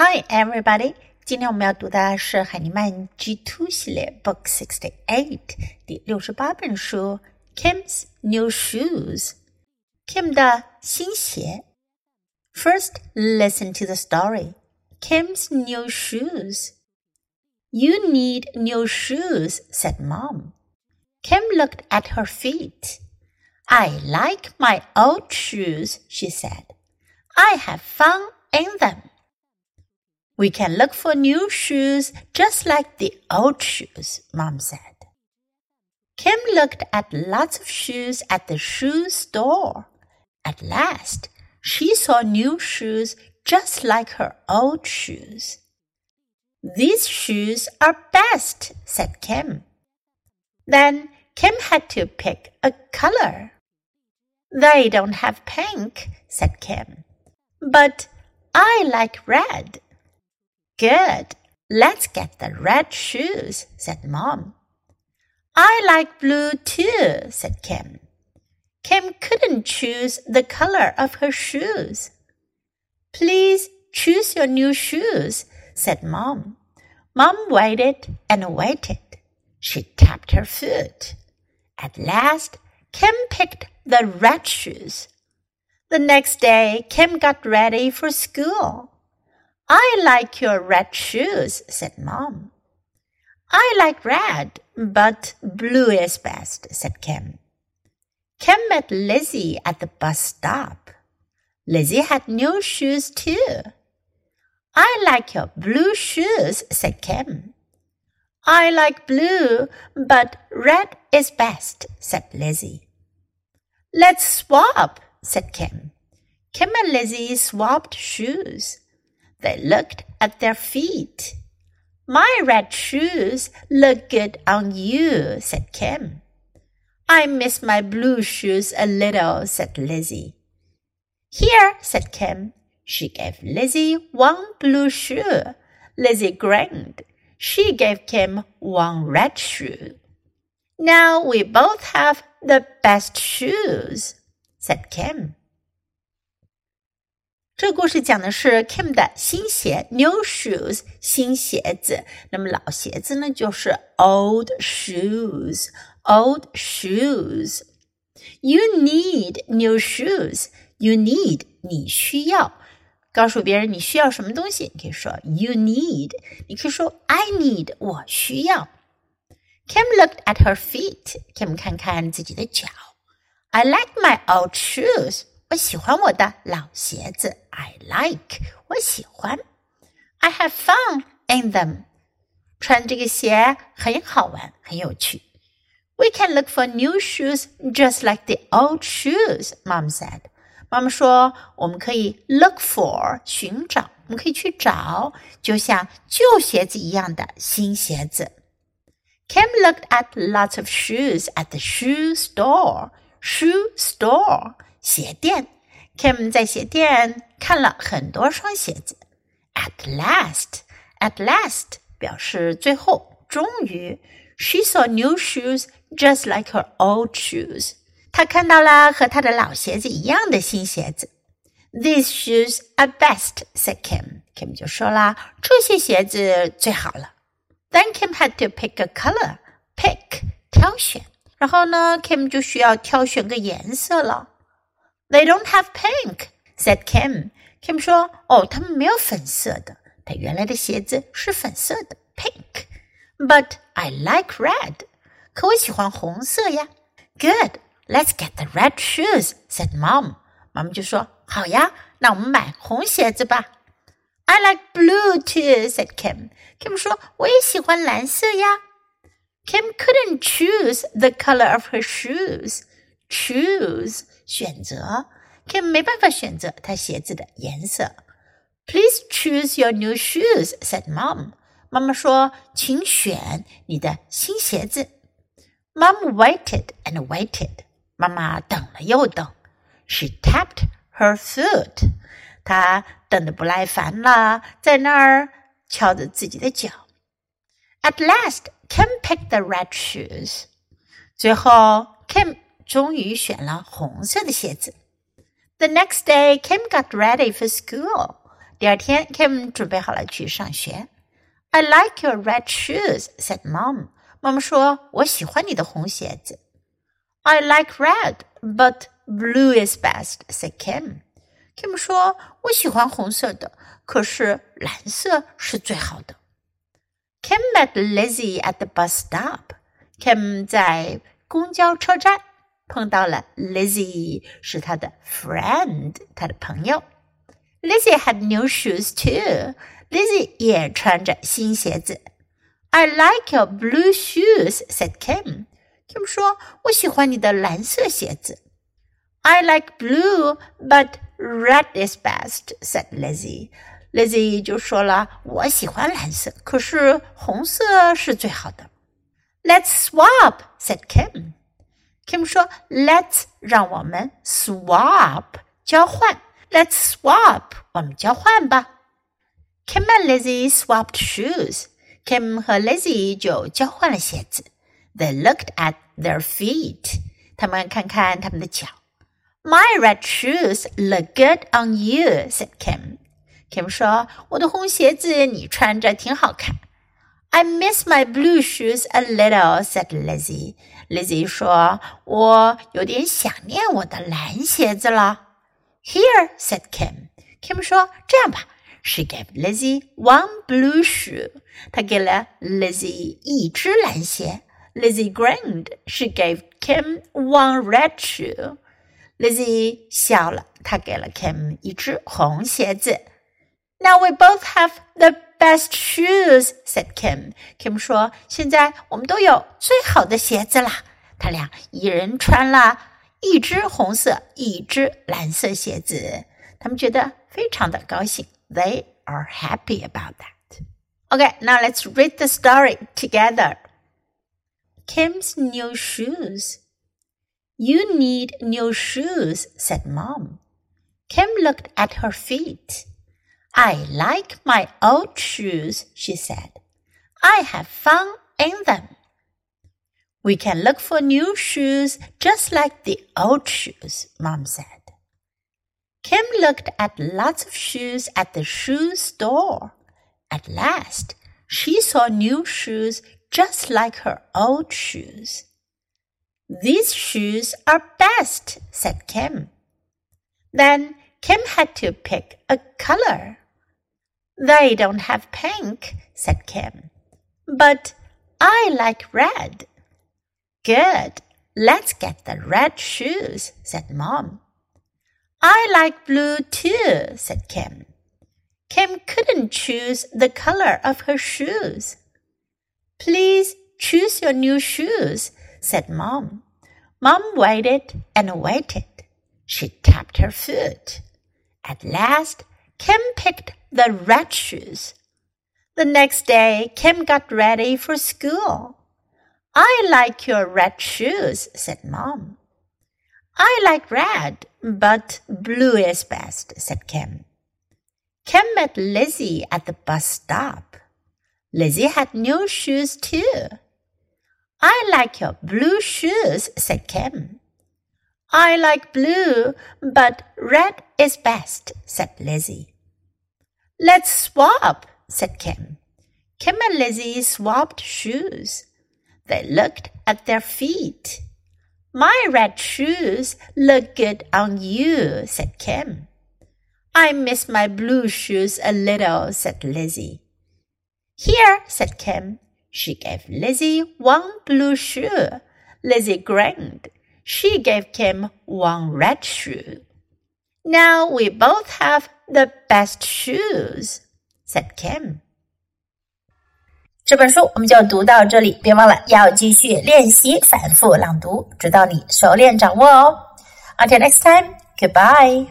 Hi, everybody！今天我们要读的是海尼曼 G Two 系列 Book Sixty Eight 第六十八本书 Kim's New Shoes。Kim 的新鞋。First, listen to the story. Kim's new shoes. You need new shoes, said Mom. Kim looked at her feet. I like my old shoes, she said. I have fun in them. We can look for new shoes just like the old shoes, Mom said. Kim looked at lots of shoes at the shoe store. At last, she saw new shoes just like her old shoes. These shoes are best, said Kim. Then Kim had to pick a color. They don't have pink, said Kim. But I like red. Good. Let's get the red shoes, said Mom. I like blue too, said Kim. Kim couldn't choose the color of her shoes. Please choose your new shoes, said Mom. Mom waited and waited. She tapped her foot. At last, Kim picked the red shoes. The next day, Kim got ready for school. I like your red shoes, said Mom. I like red, but blue is best, said Kim. Kim met Lizzie at the bus stop. Lizzie had new shoes too. I like your blue shoes, said Kim. I like blue, but red is best, said Lizzie. Let's swap, said Kim. Kim and Lizzie swapped shoes. They looked at their feet. My red shoes look good on you, said Kim. I miss my blue shoes a little, said Lizzie. Here, said Kim. She gave Lizzie one blue shoe. Lizzie grinned. She gave Kim one red shoe. Now we both have the best shoes, said Kim. 这个故事讲的是 Kim 的新鞋 （new shoes），新鞋子。那么老鞋子呢，就是 old shoes。old shoes。You need new shoes. You need 你需要。告诉别人你需要什么东西，你可以说 You need。你可以说 I need，我需要。Kim looked at her feet. Kim 看看自己的脚。I like my old shoes. 我喜欢我的老鞋子。I like，我喜欢。I have fun in them，穿这个鞋很好玩，很有趣。We can look for new shoes just like the old shoes, Mom said. 妈妈说我们可以 look for 寻找，我们可以去找，就像旧鞋子一样的新鞋子。Kim looked at lots of shoes at the shoe store. Shoe store 鞋店，Kim 在鞋店看了很多双鞋子。At last, at last 表示最后，终于，she saw new shoes just like her old shoes。她看到了和她的老鞋子一样的新鞋子。These shoes are best, said Kim. Kim 就说啦，这些鞋子最好了。Then Kim had to pick a color. Pick 挑选。然后呢，Kim 就需要挑选个颜色了。 they don't have pink," said Kim. Kim 说：“哦，他们没有粉色的。他原来的鞋子是粉色的，pink. But I like red. 可我喜欢红色呀。Good. Let's get the red shoes," said Mom. 妈妈就说：“好呀，那我们买红鞋子吧。” I like blue too," said Kim. Kim 说：“我也喜欢蓝色呀。” Kim couldn't choose the color of her shoes. Choose 选择，Kim 没办法选择他鞋子的颜色。Please choose your new shoes," said Mom. 妈妈说：“请选你的新鞋子。” Mom waited and waited. 妈妈等了又等。She tapped her foot. 她等得不耐烦了，在那儿敲着自己的脚。At last, Kim picked the red shoes. 最后，Kim 终于选了红色的鞋子。The next day, Kim got ready for school. 第二天，Kim 准备好了去上学。I like your red shoes," said Mom. 妈妈说：“我喜欢你的红鞋子。” I like red, but blue is best," said Kim. Kim 说：“我喜欢红色的，可是蓝色是最好的。” Kim met Lizzie at the bus stop. Kim 在公交车站 碰到了 Lizzie，是他的 friend，他的朋友。Lizzie had new shoes too. Lizzie 也穿着新鞋子。I like your blue shoes," said Kim. Kim 说：“我喜欢你的蓝色鞋子。” I like blue, but red is best," said Lizzie. Lizzie 就说了：“我喜欢蓝色，可是红色是最好的。” Let's swap," said Kim. Kim 说：“Let's 让我们 swap 交换。” Let's swap，我们交换吧。Kim and Lizzie swapped shoes. Kim 和 Lizzie 就交换了鞋子。They looked at their feet. 他们看看他们的脚。My red shoes look good on you," said Kim. Kim 说：“我的红鞋子你穿着挺好看。” I miss my blue shoes a little," said Lizzie. Lizzie 说：“我有点想念我的蓝鞋子了。” Here, said Kim. Kim 说：“这样吧。” She gave Lizzie one blue shoe. 她给了 Lizzie 一只蓝鞋。Lizzie grinned. She gave Kim one red shoe. Lizzie 笑了，她给了 Kim 一只红鞋子。Now we both have the best shoes," said Kim. Kim 说：“现在我们都有最好的鞋子啦。”他俩一人穿了。一只红色，一只蓝色鞋子，他们觉得非常的高兴。They are happy about that. Okay, now let's read the story together. Kim's new shoes. You need new shoes, said Mom. Kim looked at her feet. I like my old shoes, she said. I have fun in them. We can look for new shoes just like the old shoes, Mom said. Kim looked at lots of shoes at the shoe store. At last, she saw new shoes just like her old shoes. These shoes are best, said Kim. Then Kim had to pick a color. They don't have pink, said Kim. But I like red. Good. Let's get the red shoes, said Mom. I like blue too, said Kim. Kim couldn't choose the color of her shoes. Please choose your new shoes, said Mom. Mom waited and waited. She tapped her foot. At last, Kim picked the red shoes. The next day, Kim got ready for school. I like your red shoes, said Mom. I like red, but blue is best, said Kim. Kim met Lizzie at the bus stop. Lizzie had new shoes too. I like your blue shoes, said Kim. I like blue, but red is best, said Lizzie. Let's swap, said Kim. Kim and Lizzie swapped shoes. They looked at their feet. My red shoes look good on you, said Kim. I miss my blue shoes a little, said Lizzie. Here, said Kim. She gave Lizzie one blue shoe. Lizzie grinned. She gave Kim one red shoe. Now we both have the best shoes, said Kim. 这本书我们就读到这里，别忘了要继续练习反复朗读，直到你熟练掌握哦。Until next time, goodbye.